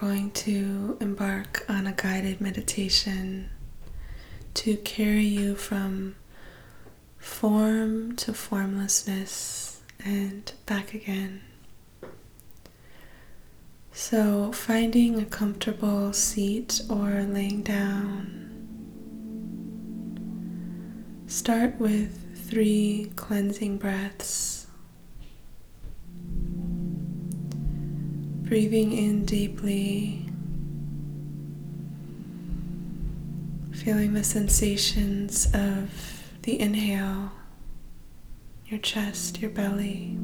Going to embark on a guided meditation to carry you from form to formlessness and back again. So, finding a comfortable seat or laying down, start with three cleansing breaths. Breathing in deeply, feeling the sensations of the inhale, your chest, your belly,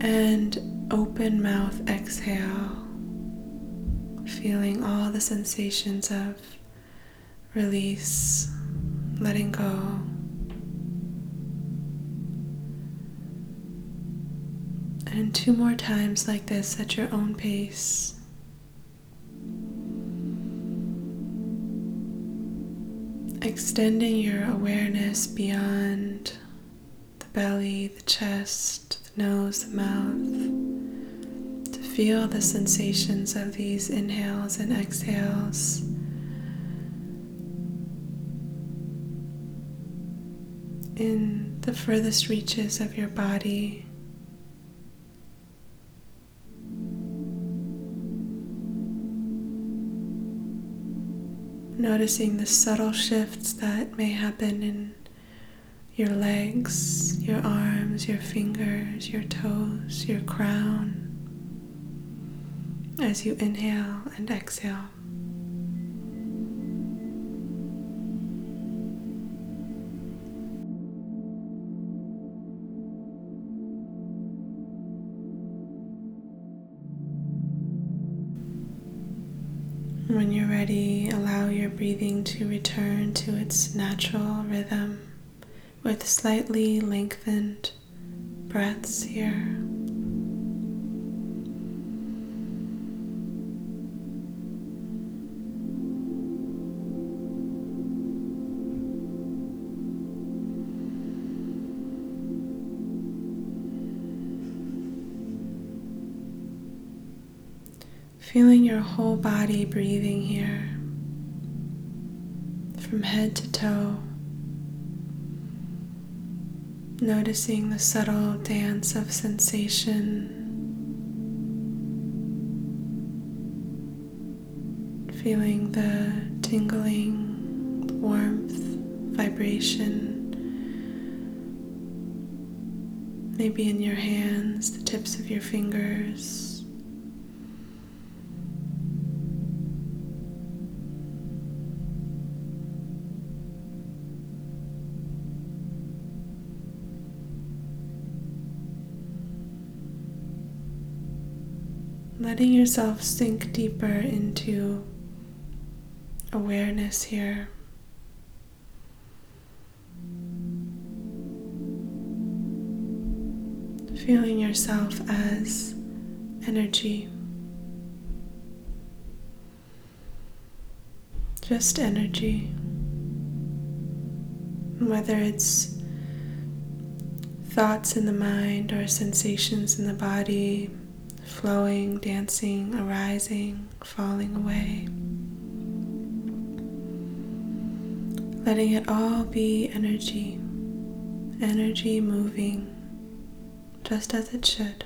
and open mouth exhale, feeling all the sensations of release, letting go. And two more times like this at your own pace. Extending your awareness beyond the belly, the chest, the nose, the mouth, to feel the sensations of these inhales and exhales. In the furthest reaches of your body. Noticing the subtle shifts that may happen in your legs, your arms, your fingers, your toes, your crown as you inhale and exhale. When you're ready, allow your breathing to return to its natural rhythm with slightly lengthened breaths here. Feeling your whole body breathing here from head to toe. Noticing the subtle dance of sensation. Feeling the tingling, warmth, vibration. Maybe in your hands, the tips of your fingers. Letting yourself sink deeper into awareness here. Feeling yourself as energy. Just energy. Whether it's thoughts in the mind or sensations in the body, flowing, dancing, arising, falling away. Letting it all be energy, energy moving just as it should.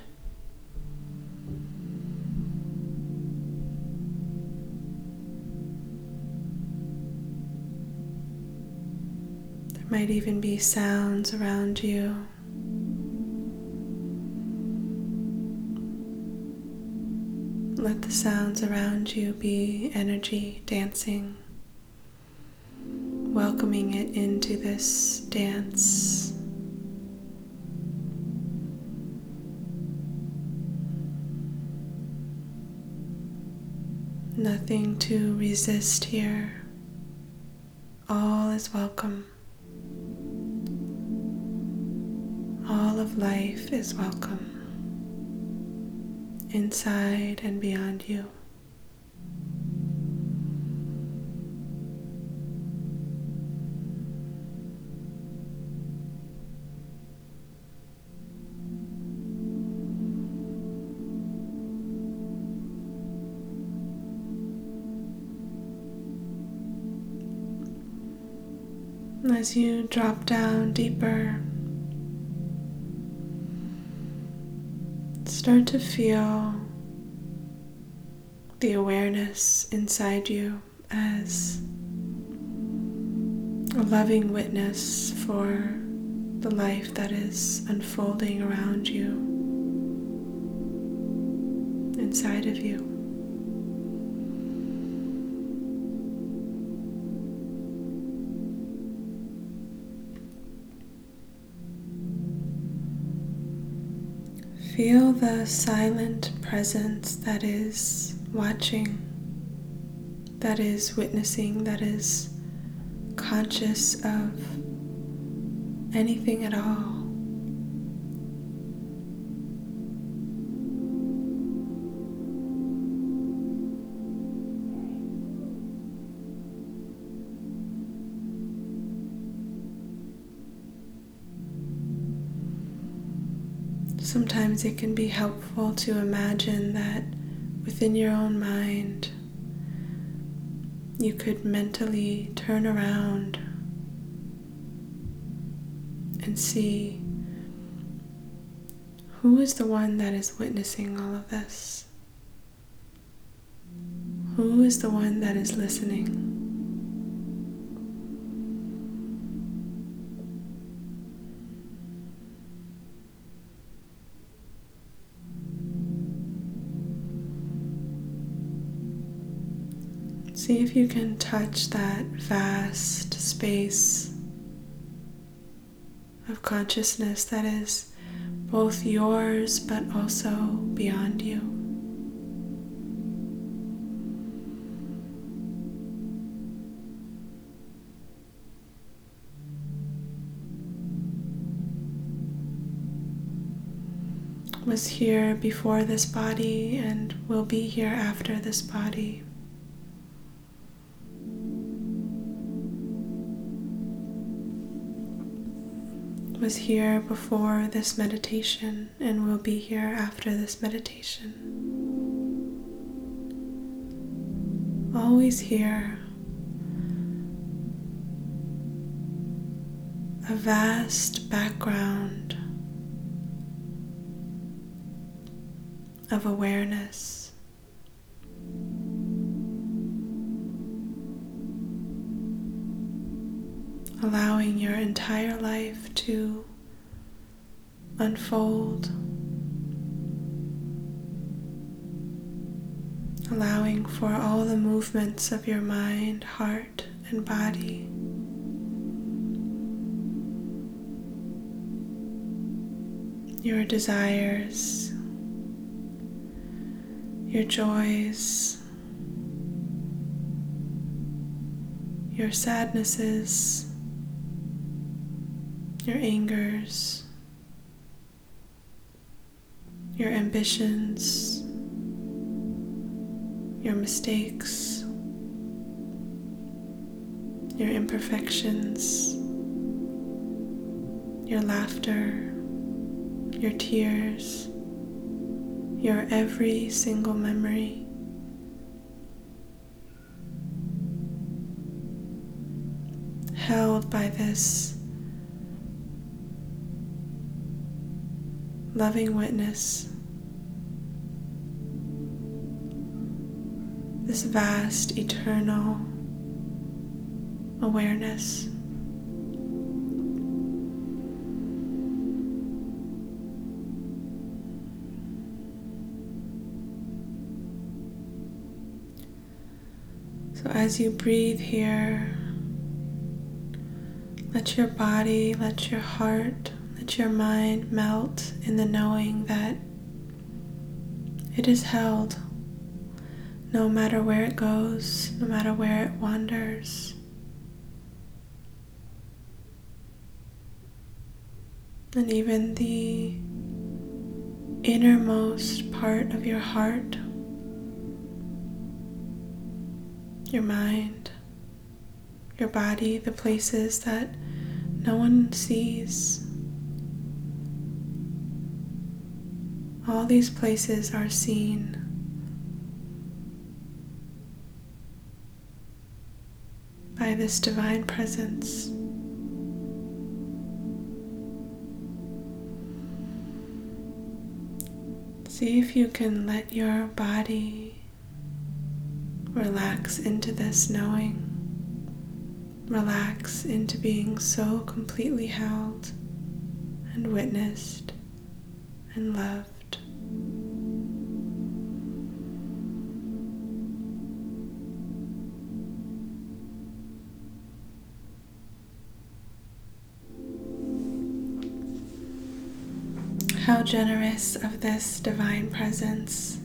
There might even be sounds around you. The sounds around you be energy dancing, welcoming it into this dance. Nothing to resist here. All is welcome. All of life is welcome inside and beyond you. As you drop down deeper start to feel the awareness inside you as a loving witness for the life that is unfolding around you, inside of you. Feel the silent presence that is watching, that is witnessing, that is conscious of anything at all. Sometimes it can be helpful to imagine that within your own mind you could mentally turn around and see who is the one that is witnessing all of this? Who is the one that is listening? See if you can touch that vast space of consciousness that is both yours but also beyond you. Was here before this body and will be here after this body. Was here before this meditation and will be here after this meditation. Always here. A vast background of awareness. Allowing your entire life to unfold, allowing for all the movements of your mind, heart, and body. Your desires, your joys, your sadnesses, your angers, your ambitions, your mistakes, your imperfections, your laughter, your tears, your every single memory. Held by this loving witness, this vast eternal awareness. So, as you breathe here, let your body, let your heart let your mind melt in the knowing that it is held no matter where it goes, no matter where it wanders. And even the innermost part of your heart, your mind, your body, the places that no one sees. all these places are seen. By this divine presence. See if you can let your body relax into this knowing, relax into being so completely held and witnessed and loved. How generous of this divine presence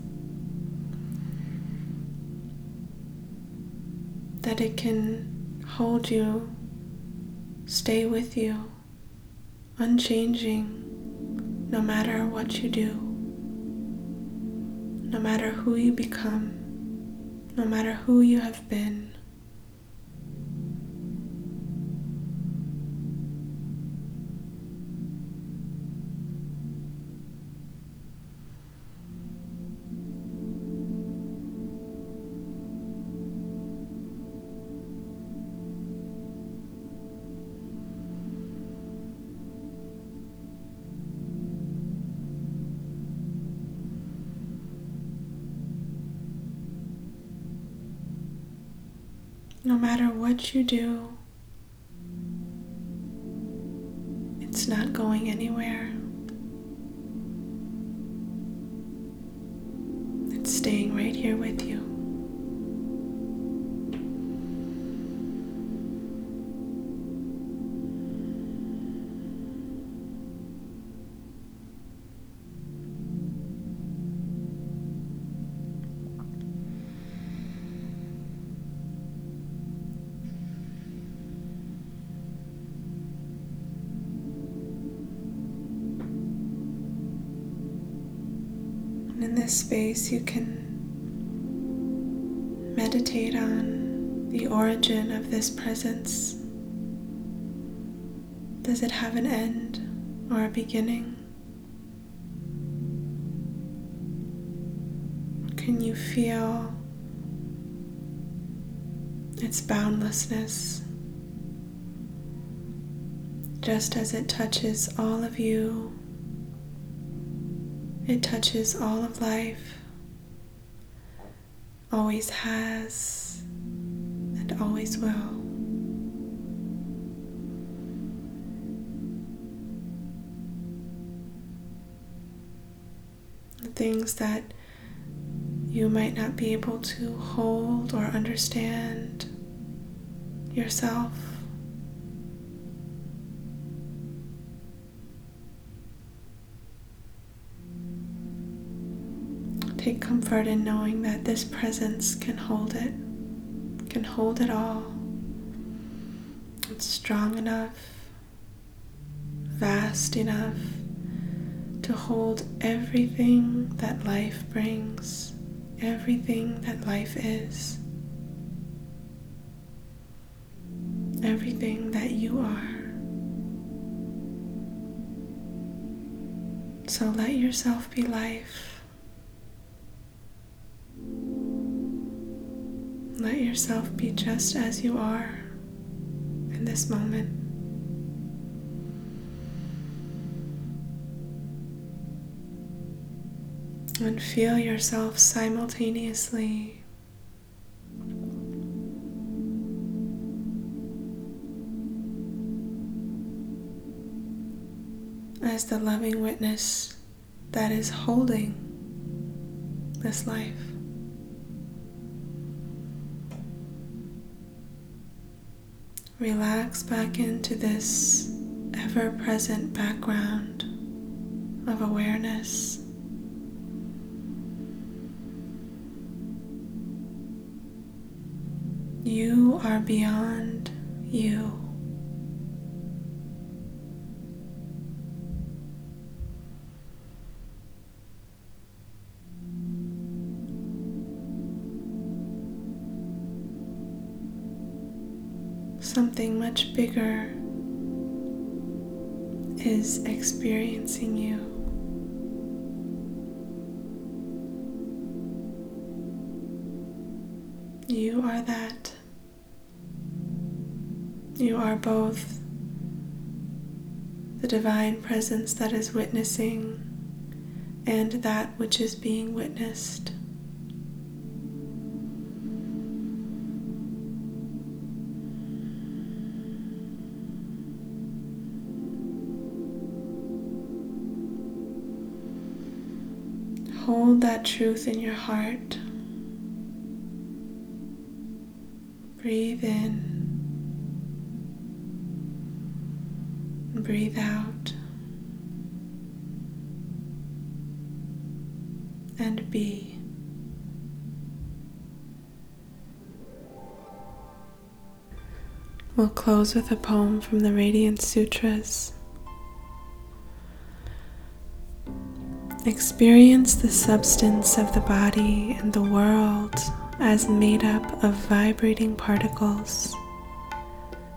that it can hold you, stay with you, unchanging, no matter what you do, no matter who you become, no matter who you have been. No matter what you do, it's not going anywhere. In this space, you can meditate on the origin of this presence. Does it have an end or a beginning? Can you feel its boundlessness just as it touches all of you it touches all of life, always has, and always will. The things that you might not be able to hold or understand yourself Take comfort in knowing that this presence can hold it, can hold it all. It's strong enough, vast enough to hold everything that life brings, everything that life is, everything that you are. So let yourself be life. Let yourself be just as you are in this moment. And feel yourself simultaneously as the loving witness that is holding this life. Relax back into this ever present background of awareness. You are beyond you. Something much bigger is experiencing you. You are that. You are both the divine presence that is witnessing and that which is being witnessed. That truth in your heart. Breathe in. Breathe out. And be. We'll close with a poem from the Radiance Sutras. Experience the substance of the body and the world as made up of vibrating particles,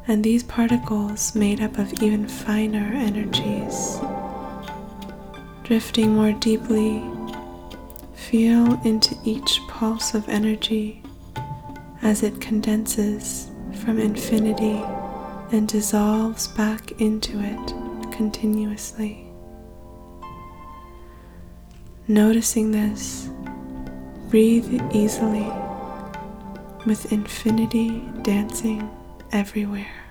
and these particles made up of even finer energies. Drifting more deeply, feel into each pulse of energy as it condenses from infinity and dissolves back into it continuously. Noticing this, breathe easily with infinity dancing everywhere.